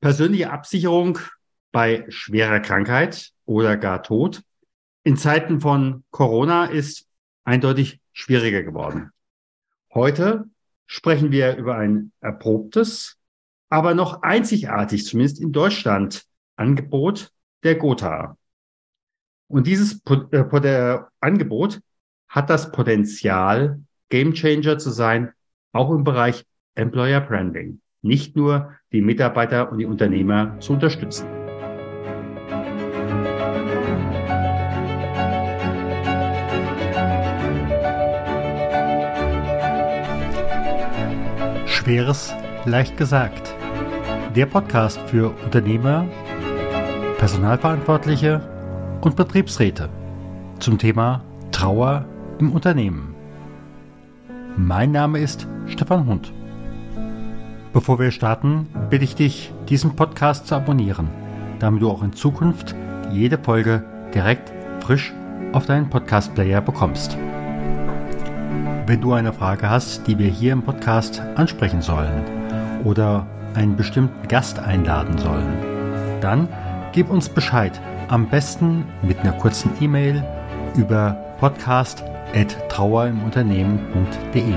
persönliche Absicherung bei schwerer Krankheit oder gar Tod in Zeiten von Corona ist eindeutig schwieriger geworden. Heute sprechen wir über ein erprobtes, aber noch einzigartig, zumindest in Deutschland, Angebot der Gotha. Und dieses äh, Angebot hat das Potenzial, Gamechanger zu sein, auch im Bereich Employer Branding. Nicht nur die Mitarbeiter und die Unternehmer zu unterstützen. Schweres leicht gesagt. Der Podcast für Unternehmer, Personalverantwortliche und Betriebsräte zum Thema Trauer im Unternehmen. Mein Name ist Stefan Hund. Bevor wir starten, bitte ich dich, diesen Podcast zu abonnieren, damit du auch in Zukunft jede Folge direkt frisch auf deinen Podcast-Player bekommst. Wenn du eine Frage hast, die wir hier im Podcast ansprechen sollen oder einen bestimmten Gast einladen sollen, dann gib uns Bescheid. Am besten mit einer kurzen E-Mail über podcast.trauerimunternehmen.de.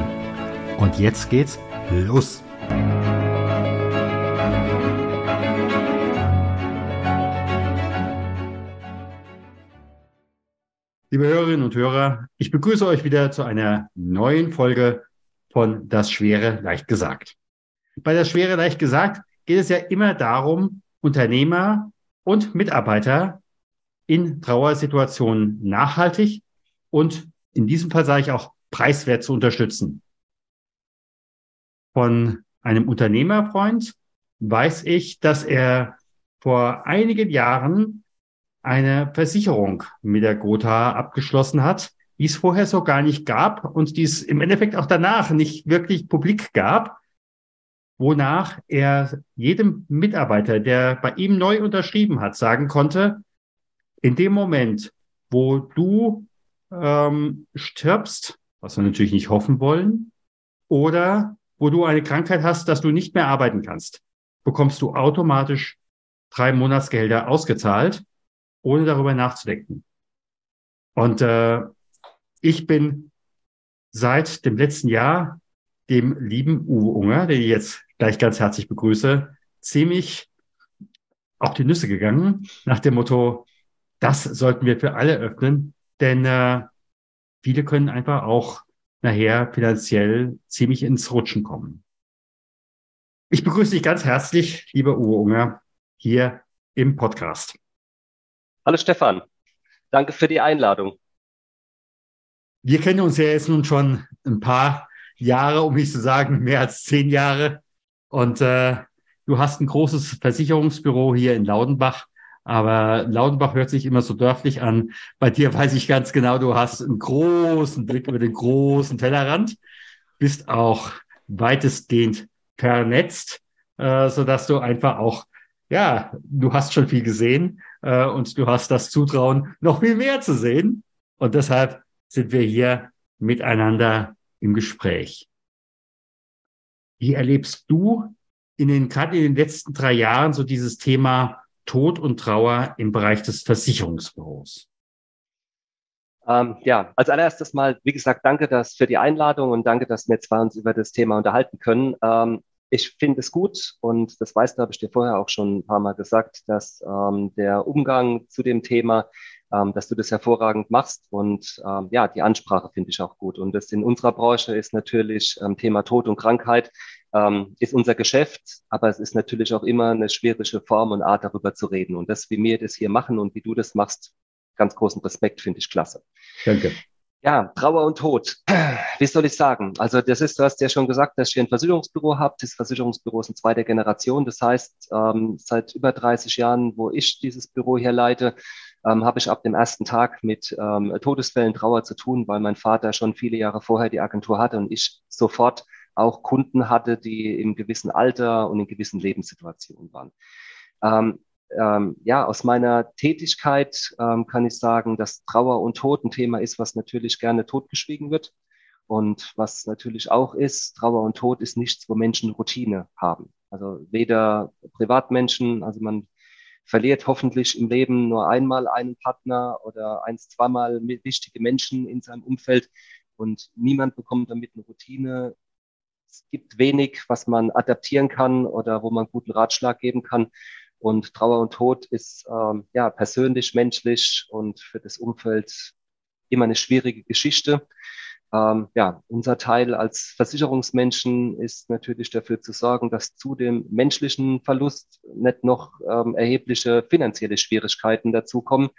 Und jetzt geht's los! Liebe Hörerinnen und Hörer, ich begrüße euch wieder zu einer neuen Folge von Das Schwere leicht gesagt. Bei Das Schwere leicht gesagt geht es ja immer darum, Unternehmer und Mitarbeiter in Trauersituationen nachhaltig und in diesem Fall sage ich auch preiswert zu unterstützen. Von einem Unternehmerfreund weiß ich, dass er vor einigen Jahren eine Versicherung mit der Gotha abgeschlossen hat, die es vorher so gar nicht gab und die es im Endeffekt auch danach nicht wirklich publik gab, wonach er jedem Mitarbeiter, der bei ihm neu unterschrieben hat, sagen konnte, in dem Moment, wo du ähm, stirbst, was wir natürlich nicht hoffen wollen, oder wo du eine Krankheit hast, dass du nicht mehr arbeiten kannst, bekommst du automatisch drei Monatsgelder ausgezahlt ohne darüber nachzudenken. Und äh, ich bin seit dem letzten Jahr dem lieben Uwe Unger, den ich jetzt gleich ganz herzlich begrüße, ziemlich auf die Nüsse gegangen, nach dem Motto, das sollten wir für alle öffnen, denn äh, viele können einfach auch nachher finanziell ziemlich ins Rutschen kommen. Ich begrüße dich ganz herzlich, lieber Uwe Unger, hier im Podcast. Hallo Stefan, danke für die Einladung. Wir kennen uns ja jetzt nun schon ein paar Jahre, um nicht zu sagen mehr als zehn Jahre. Und äh, du hast ein großes Versicherungsbüro hier in Laudenbach. Aber Laudenbach hört sich immer so dörflich an. Bei dir weiß ich ganz genau, du hast einen großen Blick über den großen Tellerrand, bist auch weitestgehend vernetzt, äh, so dass du einfach auch, ja, du hast schon viel gesehen äh, und du hast das Zutrauen, noch viel mehr zu sehen. Und deshalb sind wir hier miteinander im Gespräch. Wie erlebst du in den, gerade in den letzten drei Jahren so dieses Thema Tod und Trauer im Bereich des Versicherungsbüros? Ähm, ja, als allererstes mal, wie gesagt, danke dass für die Einladung und danke, dass wir zwei uns über das Thema unterhalten können. Ähm, ich finde es gut und das weißt du, habe ich dir vorher auch schon ein paar Mal gesagt, dass ähm, der Umgang zu dem Thema, ähm, dass du das hervorragend machst und ähm, ja, die Ansprache finde ich auch gut. Und das in unserer Branche ist natürlich ähm, Thema Tod und Krankheit ähm, ist unser Geschäft, aber es ist natürlich auch immer eine schwierige Form und Art, darüber zu reden. Und das, wie wir das hier machen und wie du das machst, ganz großen Respekt, finde ich klasse. Danke. Ja, Trauer und Tod. Wie soll ich sagen? Also das ist, du hast ja schon gesagt, dass ich ein Versicherungsbüro habe. Das Versicherungsbüro ist in zweiter Generation. Das heißt, ähm, seit über 30 Jahren, wo ich dieses Büro hier leite, ähm, habe ich ab dem ersten Tag mit ähm, Todesfällen, Trauer zu tun, weil mein Vater schon viele Jahre vorher die Agentur hatte und ich sofort auch Kunden hatte, die im gewissen Alter und in gewissen Lebenssituationen waren. Ähm, ähm, ja, aus meiner Tätigkeit ähm, kann ich sagen, dass Trauer und Tod ein Thema ist, was natürlich gerne totgeschwiegen wird. Und was natürlich auch ist, Trauer und Tod ist nichts, wo Menschen Routine haben. Also weder Privatmenschen, also man verliert hoffentlich im Leben nur einmal einen Partner oder eins, zweimal wichtige Menschen in seinem Umfeld und niemand bekommt damit eine Routine. Es gibt wenig, was man adaptieren kann oder wo man guten Ratschlag geben kann. Und Trauer und Tod ist ähm, ja persönlich, menschlich und für das Umfeld immer eine schwierige Geschichte. Ähm, ja, unser Teil als Versicherungsmenschen ist natürlich dafür zu sorgen, dass zu dem menschlichen Verlust nicht noch ähm, erhebliche finanzielle Schwierigkeiten dazukommen.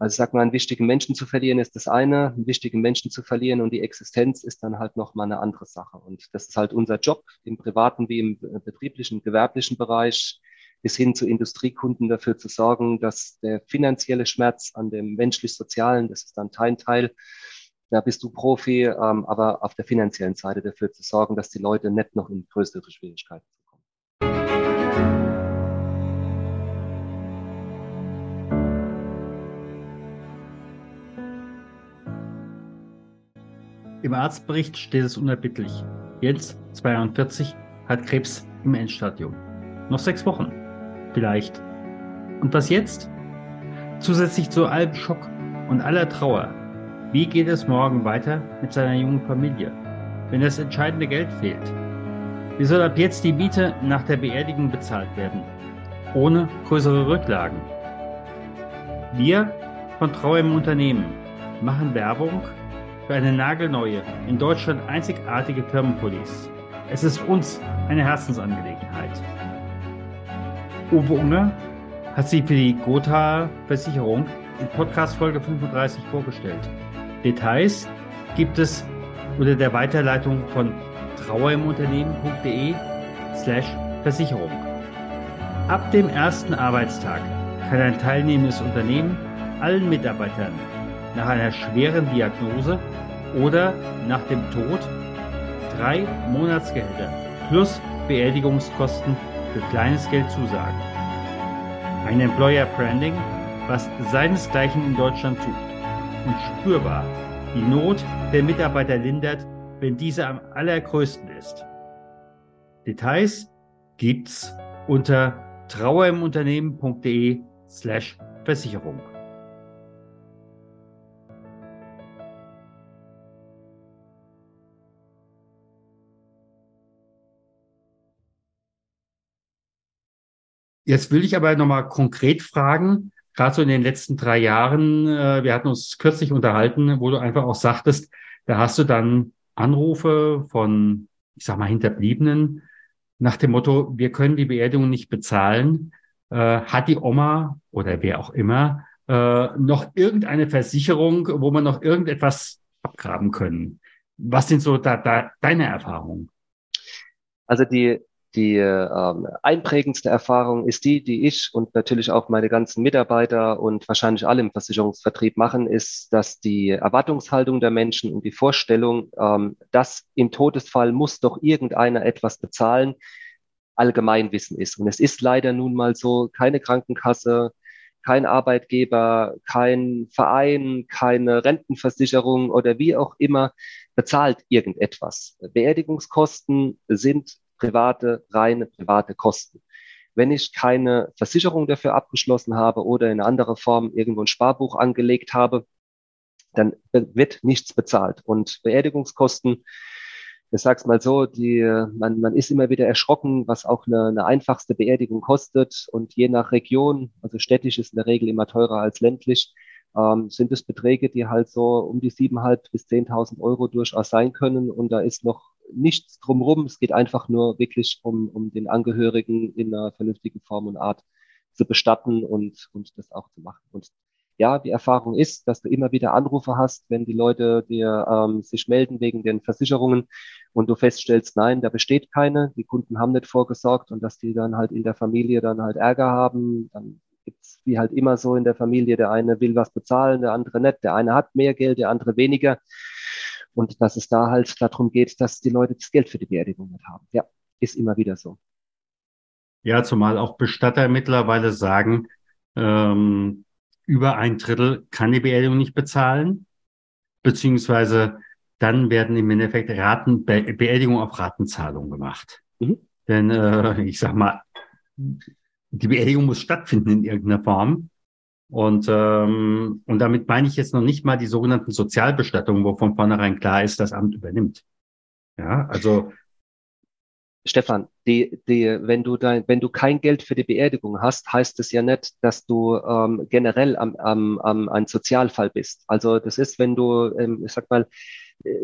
Also sag mal, einen wichtigen Menschen zu verlieren ist das eine, einen wichtigen Menschen zu verlieren und die Existenz ist dann halt noch mal eine andere Sache. Und das ist halt unser Job im privaten wie im betrieblichen, gewerblichen Bereich bis hin zu Industriekunden dafür zu sorgen, dass der finanzielle Schmerz an dem menschlich-sozialen, das ist dann dein Teil, da bist du Profi, ähm, aber auf der finanziellen Seite dafür zu sorgen, dass die Leute nicht noch in größere Schwierigkeiten kommen. Im Arztbericht steht es unerbittlich. Jens, 42, hat Krebs im Endstadium. Noch sechs Wochen. Vielleicht. Und was jetzt? Zusätzlich zu allem Schock und aller Trauer wie geht es morgen weiter mit seiner jungen Familie, wenn das entscheidende Geld fehlt? Wie soll ab jetzt die Miete nach der Beerdigung bezahlt werden, ohne größere Rücklagen? Wir von Trauer im Unternehmen machen Werbung für eine nagelneue, in Deutschland einzigartige Firmenpolice. Es ist uns eine Herzensangelegenheit. Uwe Unger hat sie für die Gotha Versicherung in Podcast Folge 35 vorgestellt. Details gibt es unter der Weiterleitung von trauerimunternehmen.de slash Versicherung. Ab dem ersten Arbeitstag kann ein teilnehmendes Unternehmen allen Mitarbeitern nach einer schweren Diagnose oder nach dem Tod drei Monatsgehälter plus Beerdigungskosten für kleines Geld zusagen. Ein Employer Branding, was seinesgleichen in Deutschland sucht und spürbar die Not der Mitarbeiter lindert, wenn diese am allergrößten ist. Details gibt's unter trauerimunternehmen.de slash Versicherung. Jetzt will ich aber nochmal konkret fragen, gerade so in den letzten drei Jahren, äh, wir hatten uns kürzlich unterhalten, wo du einfach auch sagtest, da hast du dann Anrufe von, ich sag mal, Hinterbliebenen nach dem Motto, wir können die Beerdigung nicht bezahlen. Äh, hat die Oma oder wer auch immer äh, noch irgendeine Versicherung, wo man noch irgendetwas abgraben können? Was sind so da, da deine Erfahrungen? Also die die ähm, einprägendste Erfahrung ist die, die ich und natürlich auch meine ganzen Mitarbeiter und wahrscheinlich alle im Versicherungsvertrieb machen, ist, dass die Erwartungshaltung der Menschen und die Vorstellung, ähm, dass im Todesfall muss doch irgendeiner etwas bezahlen, Allgemeinwissen ist. Und es ist leider nun mal so, keine Krankenkasse, kein Arbeitgeber, kein Verein, keine Rentenversicherung oder wie auch immer bezahlt irgendetwas. Beerdigungskosten sind private, reine private Kosten. Wenn ich keine Versicherung dafür abgeschlossen habe oder in anderer Form irgendwo ein Sparbuch angelegt habe, dann wird nichts bezahlt. Und Beerdigungskosten, ich sag's mal so, die, man, man ist immer wieder erschrocken, was auch eine, eine einfachste Beerdigung kostet. Und je nach Region, also städtisch ist in der Regel immer teurer als ländlich, ähm, sind es Beträge, die halt so um die 7.500 bis 10.000 Euro durchaus sein können. Und da ist noch nichts drumherum. Es geht einfach nur wirklich um, um den Angehörigen in einer vernünftigen Form und Art zu bestatten und, und das auch zu machen. Und ja, die Erfahrung ist, dass du immer wieder Anrufe hast, wenn die Leute dir ähm, sich melden wegen den Versicherungen und du feststellst, nein, da besteht keine, die Kunden haben nicht vorgesorgt und dass die dann halt in der Familie dann halt Ärger haben, dann gibt's wie halt immer so in der Familie, der eine will was bezahlen, der andere nicht, der eine hat mehr Geld, der andere weniger. Und dass es da halt darum geht, dass die Leute das Geld für die Beerdigung nicht haben. Ja, ist immer wieder so. Ja, zumal auch Bestatter mittlerweile sagen, ähm, über ein Drittel kann die Beerdigung nicht bezahlen, beziehungsweise dann werden im Endeffekt Raten, Be Beerdigung auf Ratenzahlung gemacht. Mhm. Denn äh, ich sag mal, die Beerdigung muss stattfinden in irgendeiner Form. Und, ähm, und damit meine ich jetzt noch nicht mal die sogenannten Sozialbestattungen, wo von vornherein klar ist, das Amt übernimmt. Ja, also Stefan, die, die, wenn du dein, wenn du kein Geld für die Beerdigung hast, heißt es ja nicht, dass du ähm, generell am, am, am ein Sozialfall bist. Also das ist, wenn du, ähm, ich sag mal,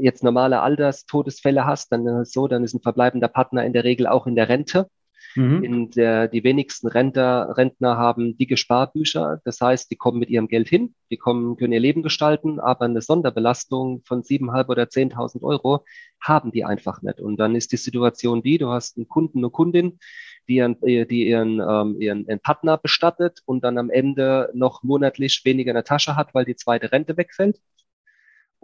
jetzt normale Alterstodesfälle hast, dann ist so, dann ist ein verbleibender Partner in der Regel auch in der Rente. Mhm. In der, die wenigsten Rentner, Rentner haben dicke Sparbücher. Das heißt, die kommen mit ihrem Geld hin, die kommen, können ihr Leben gestalten, aber eine Sonderbelastung von siebeneinhalb oder zehntausend Euro haben die einfach nicht. Und dann ist die Situation die, du hast einen Kunden, eine Kundin, die ihren, die ihren, ähm, ihren, ihren Partner bestattet und dann am Ende noch monatlich weniger in der Tasche hat, weil die zweite Rente wegfällt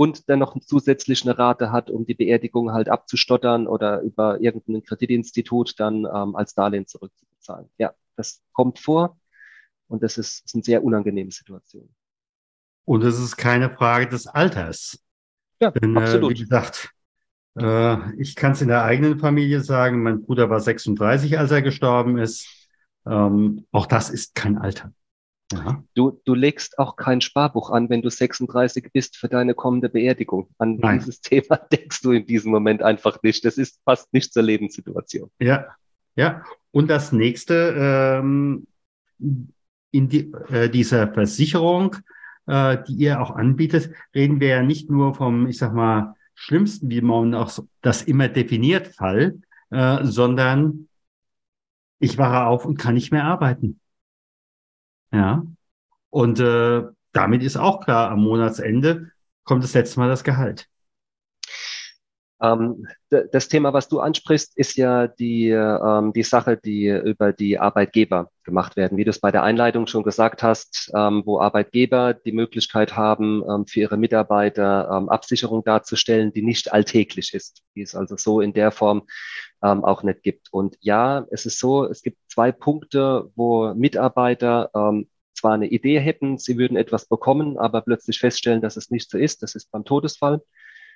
und dann noch zusätzlich eine Rate hat, um die Beerdigung halt abzustottern oder über irgendein Kreditinstitut dann ähm, als Darlehen zurückzubezahlen. Ja, das kommt vor und das ist, ist eine sehr unangenehme Situation. Und es ist keine Frage des Alters. Ja, Denn, absolut. Äh, wie gesagt, äh, ich kann es in der eigenen Familie sagen, mein Bruder war 36, als er gestorben ist. Ähm, auch das ist kein Alter. Ja. Du, du legst auch kein Sparbuch an, wenn du 36 bist für deine kommende Beerdigung. An Nein. dieses Thema denkst du in diesem Moment einfach nicht. Das ist fast nicht zur Lebenssituation. Ja, ja. Und das nächste, ähm, in die, äh, dieser Versicherung, äh, die ihr auch anbietet, reden wir ja nicht nur vom, ich sag mal, schlimmsten, wie man auch das immer definiert, Fall, äh, sondern ich wache auf und kann nicht mehr arbeiten. Ja. Und äh, damit ist auch klar, am Monatsende kommt das letzte Mal das Gehalt. Ähm, das Thema, was du ansprichst, ist ja die, ähm, die Sache, die über die Arbeitgeber gemacht werden. Wie du es bei der Einleitung schon gesagt hast, ähm, wo Arbeitgeber die Möglichkeit haben, für ihre Mitarbeiter Absicherung darzustellen, die nicht alltäglich ist, die es also so in der Form auch nicht gibt. Und ja, es ist so, es gibt zwei Punkte, wo Mitarbeiter zwar eine Idee hätten, sie würden etwas bekommen, aber plötzlich feststellen, dass es nicht so ist. Das ist beim Todesfall.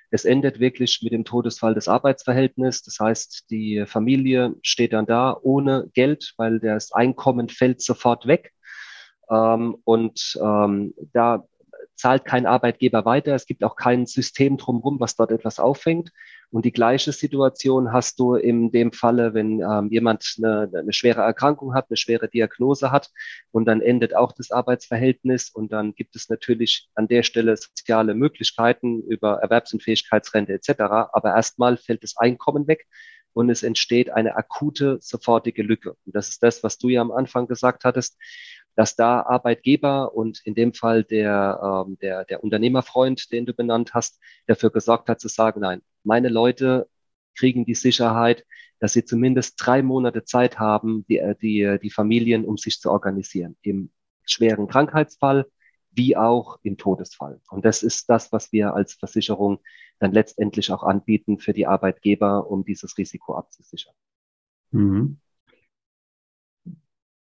Es endet wirklich mit dem Todesfall des Arbeitsverhältnisses. Das heißt, die Familie steht dann da ohne Geld, weil das Einkommen fällt sofort weg. Ähm, und ähm, da zahlt kein Arbeitgeber weiter. Es gibt auch kein System drumherum, was dort etwas auffängt. Und die gleiche Situation hast du in dem Falle, wenn ähm, jemand eine, eine schwere Erkrankung hat, eine schwere Diagnose hat und dann endet auch das Arbeitsverhältnis und dann gibt es natürlich an der Stelle soziale Möglichkeiten über Erwerbsunfähigkeitsrente etc. Aber erstmal fällt das Einkommen weg und es entsteht eine akute, sofortige Lücke. Und das ist das, was du ja am Anfang gesagt hattest dass da Arbeitgeber und in dem Fall der, ähm, der, der Unternehmerfreund, den du benannt hast, dafür gesorgt hat zu sagen, nein, meine Leute kriegen die Sicherheit, dass sie zumindest drei Monate Zeit haben, die, äh, die, die Familien, um sich zu organisieren. Im schweren Krankheitsfall wie auch im Todesfall. Und das ist das, was wir als Versicherung dann letztendlich auch anbieten für die Arbeitgeber, um dieses Risiko abzusichern. Mhm.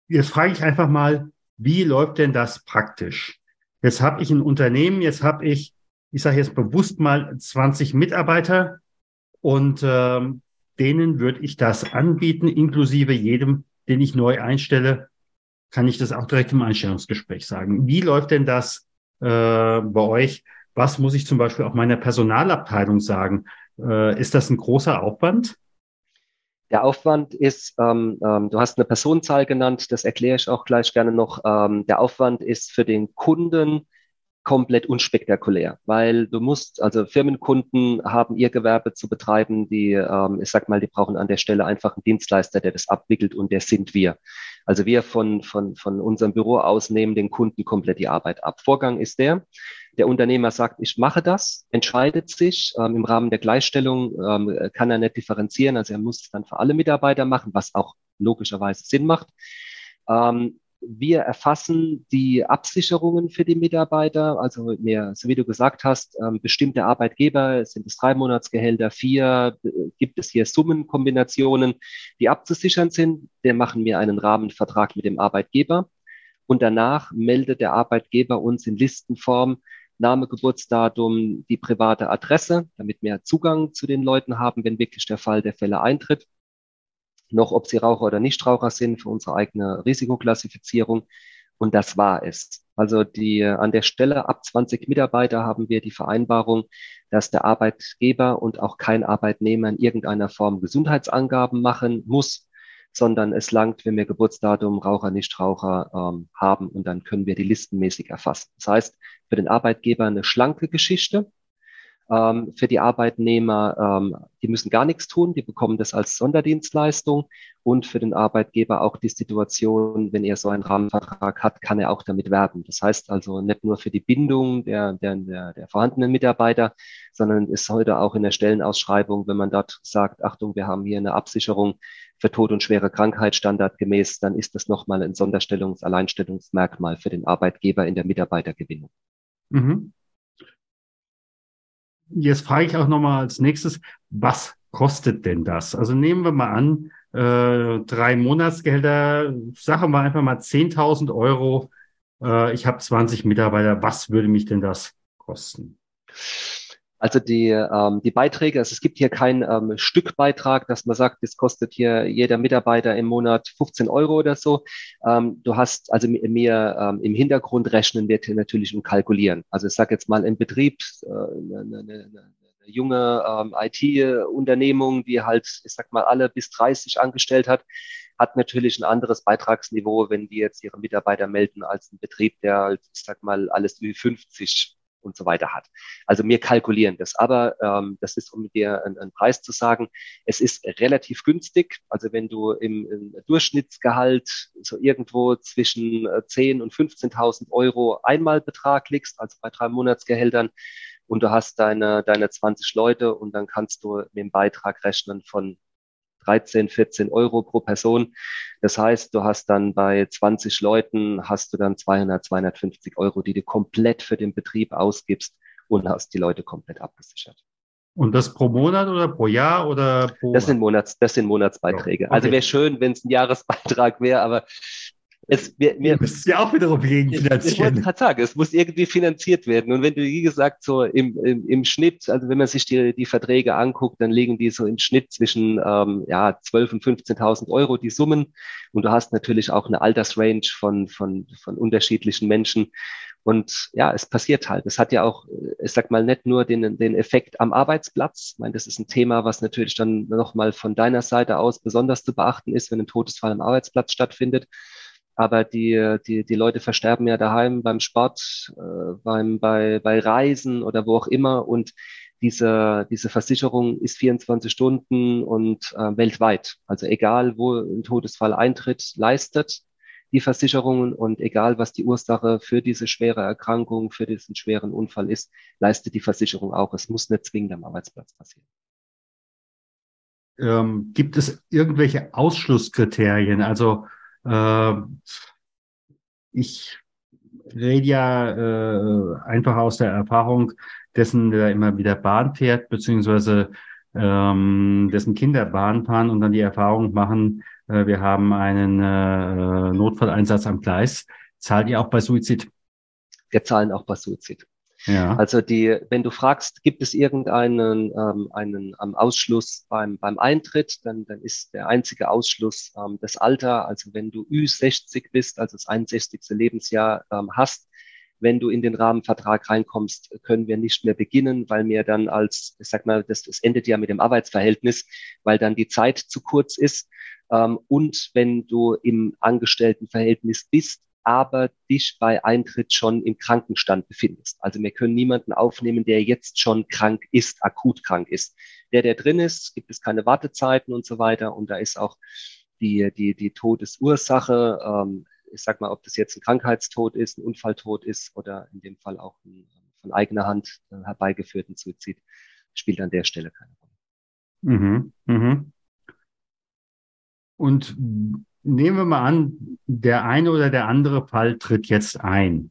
Jetzt frage ich einfach mal, wie läuft denn das praktisch? Jetzt habe ich ein Unternehmen, jetzt habe ich, ich sage jetzt bewusst mal 20 Mitarbeiter und ähm, denen würde ich das anbieten, inklusive jedem, den ich neu einstelle, kann ich das auch direkt im Einstellungsgespräch sagen. Wie läuft denn das äh, bei euch? Was muss ich zum Beispiel auch meiner Personalabteilung sagen? Äh, ist das ein großer Aufwand? Der Aufwand ist, ähm, ähm, du hast eine Personenzahl genannt, das erkläre ich auch gleich gerne noch. Ähm, der Aufwand ist für den Kunden komplett unspektakulär, weil du musst, also Firmenkunden haben ihr Gewerbe zu betreiben, die, ähm, ich sag mal, die brauchen an der Stelle einfach einen Dienstleister, der das abwickelt und der sind wir. Also wir von, von, von unserem Büro aus nehmen den Kunden komplett die Arbeit ab. Vorgang ist der, der Unternehmer sagt, ich mache das, entscheidet sich. Ähm, Im Rahmen der Gleichstellung ähm, kann er nicht differenzieren. Also er muss es dann für alle Mitarbeiter machen, was auch logischerweise Sinn macht. Ähm, wir erfassen die Absicherungen für die Mitarbeiter. Also mehr, so wie du gesagt hast, ähm, bestimmte Arbeitgeber sind es drei Monatsgehälter, vier, äh, gibt es hier Summenkombinationen, die abzusichern sind. Wir machen wir einen Rahmenvertrag mit dem Arbeitgeber. Und danach meldet der Arbeitgeber uns in Listenform Name, Geburtsdatum, die private Adresse, damit wir Zugang zu den Leuten haben, wenn wirklich der Fall der Fälle eintritt. Noch, ob sie Raucher oder Nichtraucher sind für unsere eigene Risikoklassifizierung. Und das war es. Also die, an der Stelle ab 20 Mitarbeiter haben wir die Vereinbarung, dass der Arbeitgeber und auch kein Arbeitnehmer in irgendeiner Form Gesundheitsangaben machen muss, sondern es langt, wenn wir Geburtsdatum, Raucher, Nichtraucher ähm, haben und dann können wir die listenmäßig erfassen. Das heißt, für den Arbeitgeber eine schlanke Geschichte, ähm, für die Arbeitnehmer, ähm, die müssen gar nichts tun, die bekommen das als Sonderdienstleistung und für den Arbeitgeber auch die Situation, wenn er so einen Rahmenvertrag hat, kann er auch damit werben. Das heißt also nicht nur für die Bindung der, der, der, der vorhandenen Mitarbeiter, sondern ist heute auch in der Stellenausschreibung, wenn man dort sagt, Achtung, wir haben hier eine Absicherung für Tod und schwere Krankheit standardgemäß, dann ist das nochmal ein Sonderstellungs-, Alleinstellungsmerkmal für den Arbeitgeber in der Mitarbeitergewinnung. Mhm. Jetzt frage ich auch nochmal als nächstes, was kostet denn das? Also nehmen wir mal an, äh, drei Monatsgehälter, sagen wir einfach mal 10.000 Euro. Äh, ich habe 20 Mitarbeiter. Was würde mich denn das kosten? Also die, ähm, die Beiträge, also es gibt hier keinen ähm, Stückbeitrag, dass man sagt, das kostet hier jeder Mitarbeiter im Monat 15 Euro oder so. Ähm, du hast also mir ähm, im Hintergrund rechnen wir natürlich und kalkulieren. Also ich sage jetzt mal im Betrieb äh, eine, eine, eine junge ähm, IT-Unternehmung, die halt, ich sag mal, alle bis 30 angestellt hat, hat natürlich ein anderes Beitragsniveau, wenn die jetzt ihre Mitarbeiter melden, als ein Betrieb, der halt, ich sag mal, alles wie 50 und so weiter hat. Also wir kalkulieren das. Aber ähm, das ist, um dir einen, einen Preis zu sagen, es ist relativ günstig. Also wenn du im, im Durchschnittsgehalt so irgendwo zwischen 10 äh, und 15.000 Euro Einmalbetrag liegst, also bei drei Monatsgehältern, und du hast deine, deine 20 Leute und dann kannst du mit dem Beitrag rechnen von 13, 14 Euro pro Person. Das heißt, du hast dann bei 20 Leuten hast du dann 200, 250 Euro, die du komplett für den Betrieb ausgibst und hast die Leute komplett abgesichert. Und das pro Monat oder pro Jahr oder pro Das sind Monats, das sind Monatsbeiträge. Okay. Also wäre schön, wenn es ein Jahresbeitrag wäre, aber es, mir, mir, du ja auch wiederum gegenfinanzieren. Ich wollte gerade sagen, es muss irgendwie finanziert werden. Und wenn du, wie gesagt, so im, im, im Schnitt, also wenn man sich die, die Verträge anguckt, dann liegen die so im Schnitt zwischen ähm, ja, 12.000 und 15.000 Euro, die Summen. Und du hast natürlich auch eine Altersrange von, von, von unterschiedlichen Menschen. Und ja, es passiert halt. Es hat ja auch, ich sag mal, nicht nur den, den Effekt am Arbeitsplatz. Ich meine, das ist ein Thema, was natürlich dann nochmal von deiner Seite aus besonders zu beachten ist, wenn ein Todesfall am Arbeitsplatz stattfindet aber die, die, die Leute versterben ja daheim beim Sport, äh, beim, bei, bei Reisen oder wo auch immer. Und diese, diese Versicherung ist 24 Stunden und äh, weltweit. Also egal, wo ein Todesfall eintritt, leistet die Versicherungen und egal, was die Ursache für diese schwere Erkrankung, für diesen schweren Unfall ist, leistet die Versicherung auch. Es muss nicht zwingend am Arbeitsplatz passieren. Ähm, gibt es irgendwelche Ausschlusskriterien? Also äh, ich rede ja äh, einfach aus der Erfahrung dessen, der immer wieder Bahn fährt, beziehungsweise ähm, dessen Kinder Bahn fahren und dann die Erfahrung machen, äh, wir haben einen äh, Notfalleinsatz am Gleis. Zahlt ihr auch bei Suizid? Wir zahlen auch bei Suizid. Ja. Also die, wenn du fragst, gibt es irgendeinen ähm, einen ähm, Ausschluss beim, beim Eintritt, dann, dann ist der einzige Ausschluss ähm, das Alter. Also wenn du Ü60 bist, also das 61. Lebensjahr ähm, hast, wenn du in den Rahmenvertrag reinkommst, können wir nicht mehr beginnen, weil mir dann als, ich sag mal, das, das endet ja mit dem Arbeitsverhältnis, weil dann die Zeit zu kurz ist. Ähm, und wenn du im Angestelltenverhältnis bist, aber dich bei Eintritt schon im Krankenstand befindest. Also wir können niemanden aufnehmen, der jetzt schon krank ist, akut krank ist. Der, der drin ist, gibt es keine Wartezeiten und so weiter. Und da ist auch die, die, die Todesursache, ähm, ich sag mal, ob das jetzt ein Krankheitstod ist, ein Unfalltod ist oder in dem Fall auch ein von eigener Hand äh, herbeigeführten Suizid, spielt an der Stelle keine Rolle. Mhm, mhm. Und nehmen wir mal an, der eine oder der andere Fall tritt jetzt ein.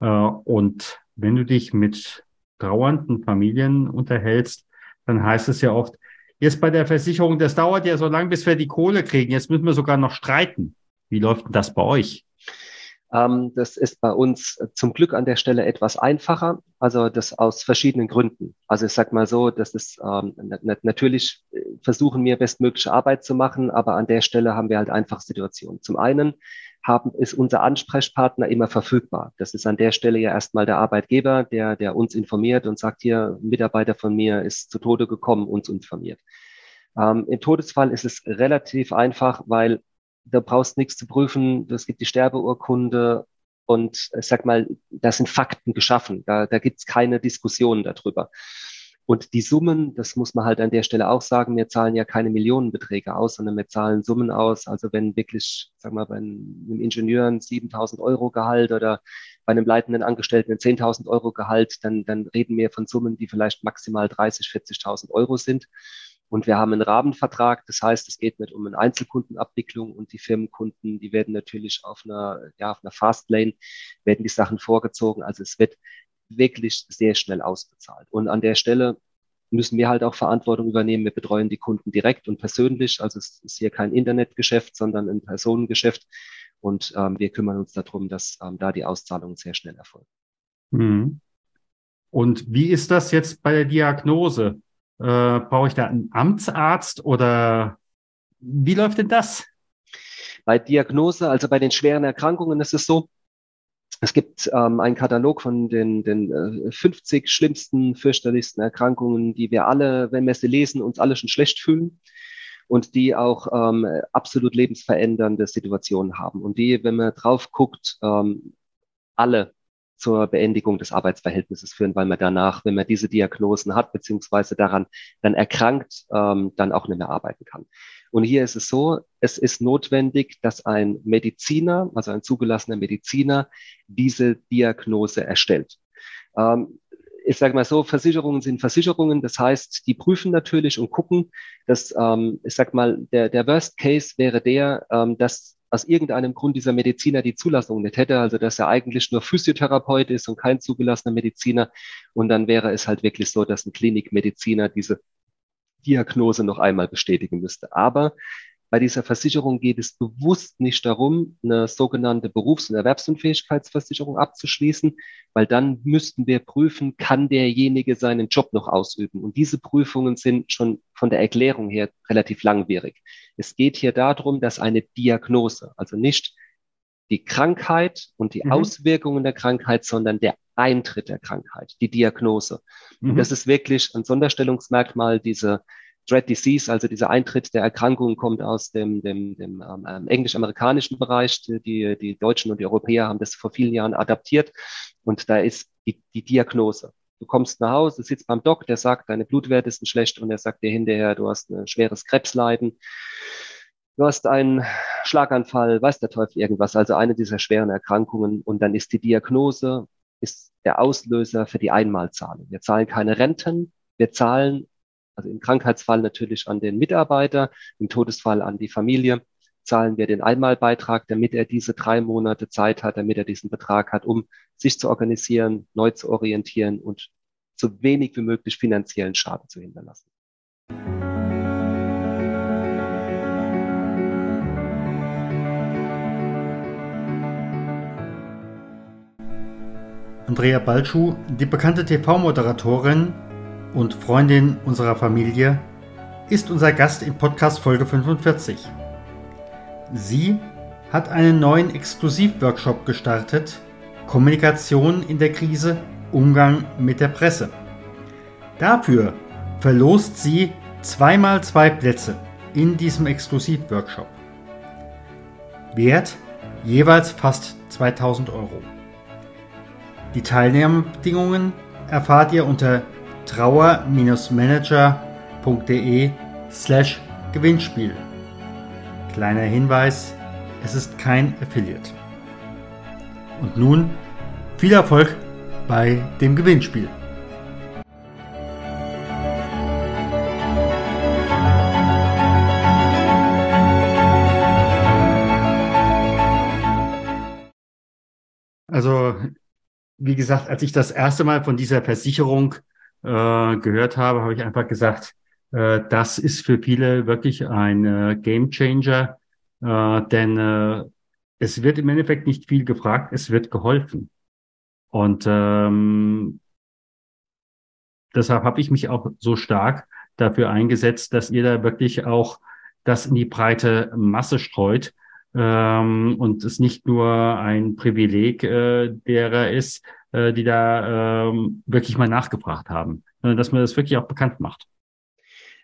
Äh, und wenn du dich mit trauernden Familien unterhältst, dann heißt es ja oft, jetzt bei der Versicherung, das dauert ja so lange, bis wir die Kohle kriegen. Jetzt müssen wir sogar noch streiten. Wie läuft denn das bei euch? Ähm, das ist bei uns zum Glück an der Stelle etwas einfacher, also das aus verschiedenen Gründen. Also ich sag mal so, das ist ähm, natürlich äh, versuchen wir bestmögliche Arbeit zu machen, aber an der Stelle haben wir halt einfach Situationen. Zum einen haben, ist unser Ansprechpartner immer verfügbar. Das ist an der Stelle ja erstmal der Arbeitgeber, der, der uns informiert und sagt, hier, ein Mitarbeiter von mir ist zu Tode gekommen, uns informiert. Ähm, Im Todesfall ist es relativ einfach, weil da brauchst nichts zu prüfen. Es gibt die Sterbeurkunde und ich sag mal, da sind Fakten geschaffen. Da, da gibt es keine Diskussionen darüber. Und die Summen, das muss man halt an der Stelle auch sagen, wir zahlen ja keine Millionenbeträge aus, sondern wir zahlen Summen aus. Also wenn wirklich, sagen wir, bei einem Ingenieur ein 7000 Euro Gehalt oder bei einem leitenden Angestellten ein 10.000 Euro Gehalt, dann, dann reden wir von Summen, die vielleicht maximal 30, 40.000 Euro sind. Und wir haben einen Rahmenvertrag. Das heißt, es geht nicht um eine Einzelkundenabwicklung und die Firmenkunden, die werden natürlich auf einer, ja, auf einer Fastlane, werden die Sachen vorgezogen. Also es wird wirklich sehr schnell ausbezahlt. Und an der Stelle müssen wir halt auch Verantwortung übernehmen. Wir betreuen die Kunden direkt und persönlich. Also es ist hier kein Internetgeschäft, sondern ein Personengeschäft. Und ähm, wir kümmern uns darum, dass ähm, da die Auszahlungen sehr schnell erfolgen. Mhm. Und wie ist das jetzt bei der Diagnose? Äh, brauche ich da einen Amtsarzt oder wie läuft denn das? Bei Diagnose, also bei den schweren Erkrankungen ist es so, es gibt ähm, einen Katalog von den, den äh, 50 schlimmsten, fürchterlichsten Erkrankungen, die wir alle, wenn wir sie lesen, uns alle schon schlecht fühlen und die auch ähm, absolut lebensverändernde Situationen haben. Und die, wenn man drauf guckt, ähm, alle zur Beendigung des Arbeitsverhältnisses führen, weil man danach, wenn man diese Diagnosen hat, beziehungsweise daran dann erkrankt, ähm, dann auch nicht mehr arbeiten kann. Und hier ist es so, es ist notwendig, dass ein Mediziner, also ein zugelassener Mediziner, diese Diagnose erstellt. Ähm, ich sage mal so, Versicherungen sind Versicherungen. Das heißt, die prüfen natürlich und gucken, dass, ähm, ich sag mal, der, der Worst Case wäre der, ähm, dass aus irgendeinem Grund dieser Mediziner die Zulassung nicht hätte, also dass er eigentlich nur Physiotherapeut ist und kein zugelassener Mediziner. Und dann wäre es halt wirklich so, dass ein Klinikmediziner diese Diagnose noch einmal bestätigen müsste. Aber bei dieser Versicherung geht es bewusst nicht darum, eine sogenannte Berufs- und Erwerbsunfähigkeitsversicherung abzuschließen, weil dann müssten wir prüfen, kann derjenige seinen Job noch ausüben. Und diese Prüfungen sind schon von der Erklärung her relativ langwierig. Es geht hier darum, dass eine Diagnose, also nicht die Krankheit und die mhm. Auswirkungen der Krankheit, sondern der Eintritt der Krankheit, die Diagnose. Mhm. Und das ist wirklich ein Sonderstellungsmerkmal, diese Dread Disease, also dieser Eintritt der Erkrankung kommt aus dem, dem, dem ähm, ähm englisch-amerikanischen Bereich. Die, die Deutschen und die Europäer haben das vor vielen Jahren adaptiert. Und da ist die, die Diagnose. Du kommst nach Hause, sitzt beim Doc, der sagt, deine Blutwerte sind schlecht und er sagt dir hinterher, du hast ein schweres Krebsleiden. Du hast einen Schlaganfall, weiß der Teufel irgendwas, also eine dieser schweren Erkrankungen. Und dann ist die Diagnose, ist der Auslöser für die Einmalzahlung. Wir zahlen keine Renten, wir zahlen also im Krankheitsfall natürlich an den Mitarbeiter, im Todesfall an die Familie, zahlen wir den Einmalbeitrag, damit er diese drei Monate Zeit hat, damit er diesen Betrag hat, um sich zu organisieren, neu zu orientieren und so wenig wie möglich finanziellen Schaden zu hinterlassen. Andrea Balschuh, die bekannte TV-Moderatorin und Freundin unserer Familie, ist unser Gast in Podcast Folge 45. Sie hat einen neuen Exklusivworkshop gestartet, Kommunikation in der Krise, Umgang mit der Presse. Dafür verlost sie zweimal zwei Plätze in diesem Exklusivworkshop. Wert jeweils fast 2000 Euro. Die Teilnahmebedingungen erfahrt ihr unter trauer-manager.de slash Gewinnspiel. Kleiner Hinweis, es ist kein Affiliate. Und nun viel Erfolg bei dem Gewinnspiel. Also, wie gesagt, als ich das erste Mal von dieser Versicherung äh, gehört habe, habe ich einfach gesagt, äh, das ist für viele wirklich ein äh, Game Changer, äh, denn äh, es wird im Endeffekt nicht viel gefragt, es wird geholfen. Und ähm, deshalb habe ich mich auch so stark dafür eingesetzt, dass ihr da wirklich auch das in die breite Masse streut ähm, und es nicht nur ein Privileg äh, derer ist, äh, die da ähm, wirklich mal nachgefragt haben, sondern dass man das wirklich auch bekannt macht.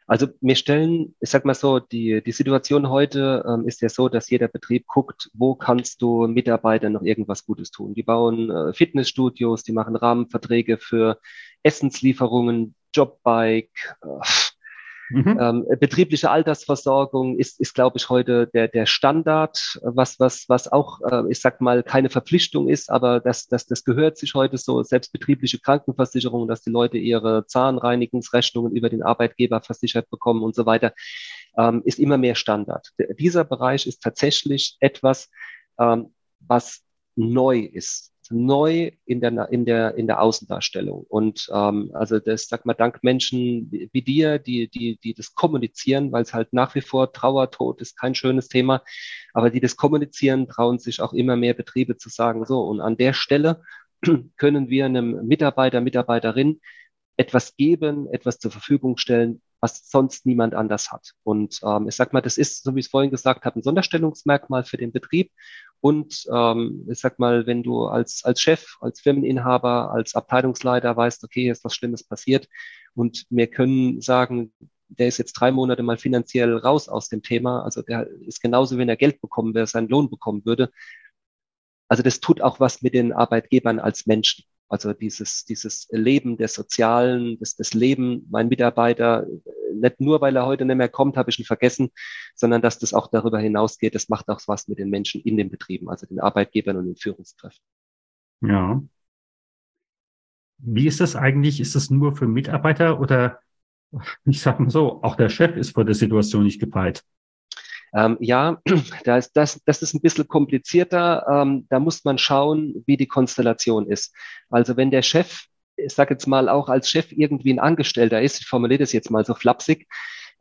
Also wir stellen, ich sag mal so, die, die Situation heute ähm, ist ja so, dass jeder Betrieb guckt, wo kannst du Mitarbeitern noch irgendwas Gutes tun. Die bauen äh, Fitnessstudios, die machen Rahmenverträge für Essenslieferungen, Jobbike, äh, Mhm. Ähm, betriebliche Altersversorgung ist, ist glaube ich, heute der, der Standard, was, was, was auch, äh, ich sag mal, keine Verpflichtung ist, aber das, das, das gehört sich heute so, selbst betriebliche Krankenversicherung, dass die Leute ihre Zahnreinigungsrechnungen über den Arbeitgeber versichert bekommen und so weiter, ähm, ist immer mehr Standard. Der, dieser Bereich ist tatsächlich etwas, ähm, was neu ist neu in der, in der, in der Außendarstellung. Und ähm, also das sag mal, dank Menschen wie dir, die, die, die das kommunizieren, weil es halt nach wie vor Trauer, Tod ist kein schönes Thema, aber die das kommunizieren, trauen sich auch immer mehr Betriebe zu sagen, so, und an der Stelle können wir einem Mitarbeiter, Mitarbeiterin etwas geben, etwas zur Verfügung stellen, was sonst niemand anders hat. Und ähm, ich sag mal, das ist, so wie ich es vorhin gesagt habe, ein Sonderstellungsmerkmal für den Betrieb. Und ähm, ich sag mal, wenn du als, als Chef, als Firmeninhaber, als Abteilungsleiter weißt, okay, hier ist was Schlimmes passiert und wir können sagen, der ist jetzt drei Monate mal finanziell raus aus dem Thema. Also der ist genauso, wenn er Geld bekommen wäre, seinen Lohn bekommen würde. Also das tut auch was mit den Arbeitgebern als Menschen. Also dieses, dieses Leben der Sozialen, das, das Leben, mein Mitarbeiter, nicht nur, weil er heute nicht mehr kommt, habe ich ihn vergessen, sondern dass das auch darüber hinausgeht, das macht auch was mit den Menschen in den Betrieben, also den Arbeitgebern und den Führungskräften. Ja. Wie ist das eigentlich? Ist das nur für Mitarbeiter oder ich sag mal so, auch der Chef ist vor der Situation nicht gefeit? Ähm, ja, da ist das, das ist ein bisschen komplizierter. Ähm, da muss man schauen, wie die Konstellation ist. Also wenn der Chef, ich sage jetzt mal auch als Chef irgendwie ein Angestellter ist, ich formuliere das jetzt mal so flapsig,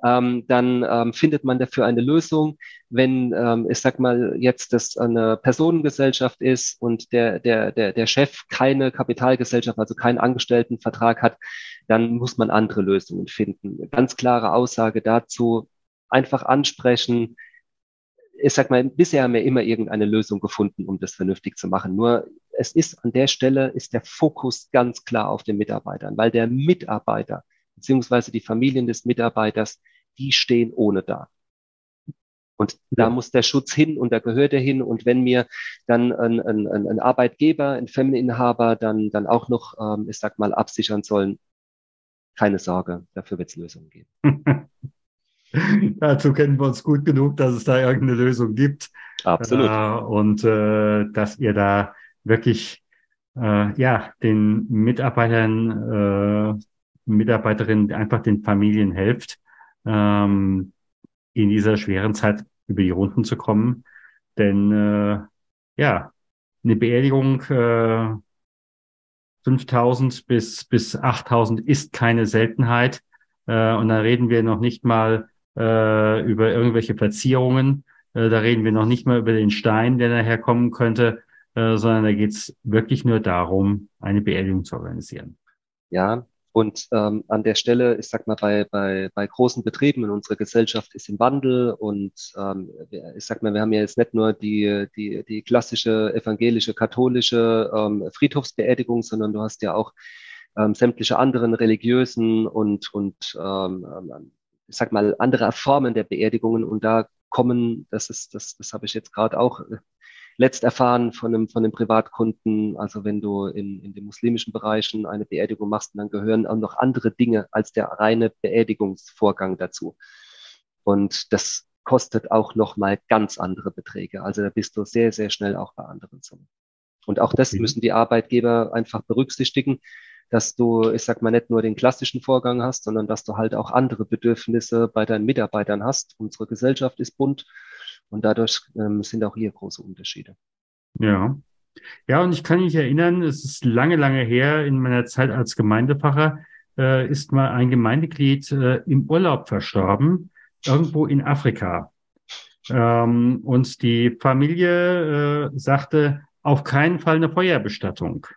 ähm, dann ähm, findet man dafür eine Lösung. Wenn, ähm, ich sag mal, jetzt das eine Personengesellschaft ist und der, der, der, der Chef keine Kapitalgesellschaft, also keinen Angestelltenvertrag hat, dann muss man andere Lösungen finden. Ganz klare Aussage dazu, einfach ansprechen. Ich sag mal, bisher haben wir immer irgendeine Lösung gefunden, um das vernünftig zu machen. Nur es ist an der Stelle, ist der Fokus ganz klar auf den Mitarbeitern, weil der Mitarbeiter beziehungsweise die Familien des Mitarbeiters, die stehen ohne da. Und da ja. muss der Schutz hin und da gehört er hin. Und wenn mir dann ein, ein, ein Arbeitgeber, ein Firmeninhaber dann, dann auch noch, ähm, ich sag mal, absichern sollen, keine Sorge, dafür wird es Lösungen geben. Dazu kennen wir uns gut genug, dass es da irgendeine Lösung gibt. Absolut. Äh, und äh, dass ihr da wirklich äh, ja den Mitarbeitern, äh, Mitarbeiterinnen einfach den Familien helft, ähm, in dieser schweren Zeit über die Runden zu kommen. Denn äh, ja, eine Beerdigung äh, 5000 bis bis 8000 ist keine Seltenheit. Äh, und da reden wir noch nicht mal äh, über irgendwelche Verzierungen. Äh, da reden wir noch nicht mal über den Stein, der daher kommen könnte, äh, sondern da geht es wirklich nur darum, eine Beerdigung zu organisieren. Ja, und ähm, an der Stelle, ich sag mal, bei, bei, bei großen Betrieben in unserer Gesellschaft ist im Wandel und ähm, ich sag mal, wir haben ja jetzt nicht nur die, die, die klassische evangelische, katholische ähm, Friedhofsbeerdigung, sondern du hast ja auch ähm, sämtliche anderen religiösen und, und ähm ich sag mal, andere Formen der Beerdigungen und da kommen, das ist, das, das habe ich jetzt gerade auch äh, letzt erfahren von einem, von einem Privatkunden, also wenn du in, in den muslimischen Bereichen eine Beerdigung machst, dann gehören auch noch andere Dinge als der reine Beerdigungsvorgang dazu. Und das kostet auch nochmal ganz andere Beträge. Also da bist du sehr, sehr schnell auch bei anderen Summen. Und auch das müssen die Arbeitgeber einfach berücksichtigen dass du, ich sag mal, nicht nur den klassischen Vorgang hast, sondern dass du halt auch andere Bedürfnisse bei deinen Mitarbeitern hast. Unsere Gesellschaft ist bunt und dadurch ähm, sind auch hier große Unterschiede. Ja. Ja, und ich kann mich erinnern, es ist lange, lange her, in meiner Zeit als Gemeindepfarrer, äh, ist mal ein Gemeindeglied äh, im Urlaub verstorben, irgendwo in Afrika. Ähm, und die Familie äh, sagte, auf keinen Fall eine Feuerbestattung.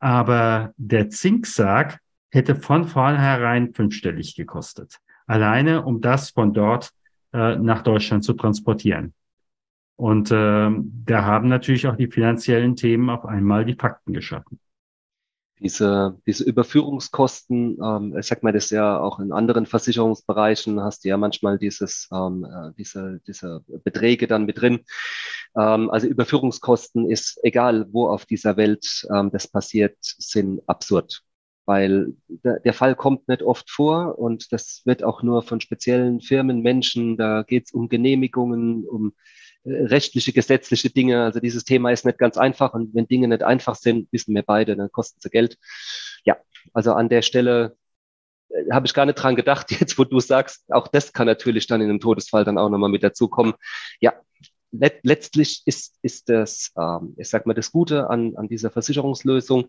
Aber der Zinksarg hätte von vornherein fünfstellig gekostet. Alleine, um das von dort äh, nach Deutschland zu transportieren. Und äh, da haben natürlich auch die finanziellen Themen auf einmal die Fakten geschaffen. Diese, diese Überführungskosten, ähm, ich sag mal, das ja auch in anderen Versicherungsbereichen, hast du ja manchmal dieses, ähm, äh, diese, diese Beträge dann mit drin. Ähm, also Überführungskosten ist, egal wo auf dieser Welt ähm, das passiert, sind absurd weil der, Fall kommt nicht oft vor und das wird auch nur von speziellen Firmen, Menschen, da geht es um Genehmigungen, um äh, rechtliche, gesetzliche Dinge. Also dieses Thema ist nicht ganz einfach und wenn Dinge nicht einfach sind, wissen wir beide, dann kosten sie Geld. Ja, also an der Stelle äh, habe ich gar nicht dran gedacht, jetzt wo du sagst, auch das kann natürlich dann in einem Todesfall dann auch nochmal mit dazukommen. Ja, let letztlich ist, ist das, ähm, ich sag mal, das Gute an, an dieser Versicherungslösung,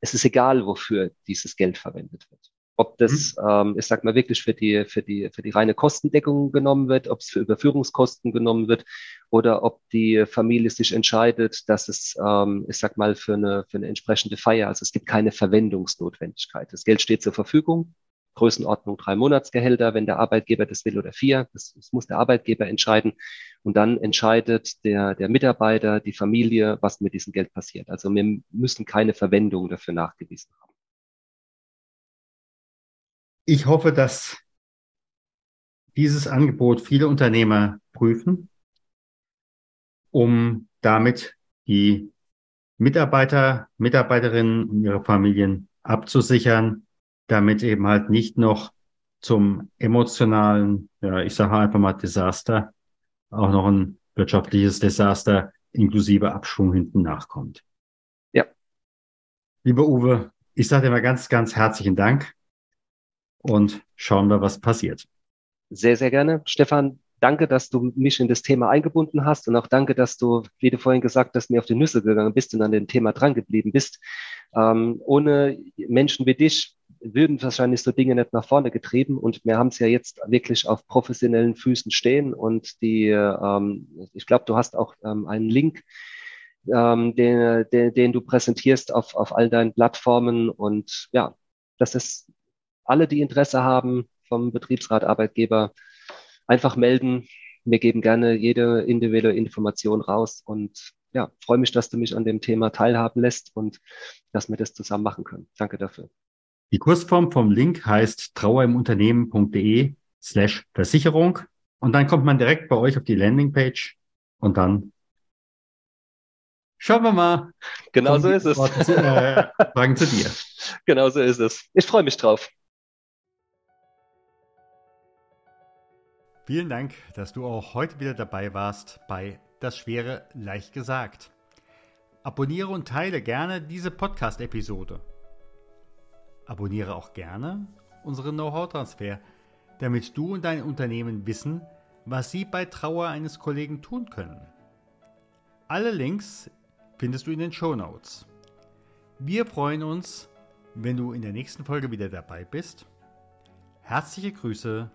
es ist egal, wofür dieses Geld verwendet wird. Ob das, mhm. ähm, ich sag mal, wirklich für die, für die, für die reine Kostendeckung genommen wird, ob es für Überführungskosten genommen wird oder ob die Familie sich entscheidet, dass es, ähm, ich sag mal, für eine, für eine entsprechende Feier, also es gibt keine Verwendungsnotwendigkeit. Das Geld steht zur Verfügung. Größenordnung drei Monatsgehälter, wenn der Arbeitgeber das will oder vier. Das, das muss der Arbeitgeber entscheiden. Und dann entscheidet der, der Mitarbeiter, die Familie, was mit diesem Geld passiert. Also wir müssen keine Verwendung dafür nachgewiesen haben. Ich hoffe, dass dieses Angebot viele Unternehmer prüfen, um damit die Mitarbeiter, Mitarbeiterinnen und ihre Familien abzusichern damit eben halt nicht noch zum emotionalen, ja, ich sage einfach mal Desaster, auch noch ein wirtschaftliches Desaster inklusive Abschwung hinten nachkommt. Ja. Lieber Uwe, ich sage dir mal ganz, ganz herzlichen Dank und schauen wir, was passiert. Sehr, sehr gerne. Stefan, danke, dass du mich in das Thema eingebunden hast und auch danke, dass du, wie du vorhin gesagt hast, mir auf die Nüsse gegangen bist und an dem Thema drangeblieben bist. Ähm, ohne Menschen wie dich würden wahrscheinlich so Dinge nicht nach vorne getrieben und wir haben es ja jetzt wirklich auf professionellen Füßen stehen und die, ähm, ich glaube, du hast auch ähm, einen Link, ähm, den, den, den du präsentierst auf, auf all deinen Plattformen und ja, dass es alle, die Interesse haben vom Betriebsrat Arbeitgeber, einfach melden. Wir geben gerne jede individuelle Information raus und ja, freue mich, dass du mich an dem Thema teilhaben lässt und dass wir das zusammen machen können. Danke dafür. Die Kursform vom Link heißt trauerimunternehmen.de slash Versicherung und dann kommt man direkt bei euch auf die Landingpage und dann schauen wir mal. Genau so ist es. äh, Fragen zu dir. Genau so ist es. Ich freue mich drauf. Vielen Dank, dass du auch heute wieder dabei warst bei Das Schwere leicht gesagt. Abonniere und teile gerne diese Podcast-Episode. Abonniere auch gerne unseren Know-how-Transfer, damit du und dein Unternehmen wissen, was sie bei Trauer eines Kollegen tun können. Alle Links findest du in den Show Notes. Wir freuen uns, wenn du in der nächsten Folge wieder dabei bist. Herzliche Grüße,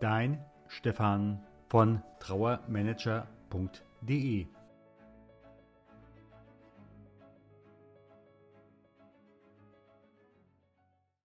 dein Stefan von trauermanager.de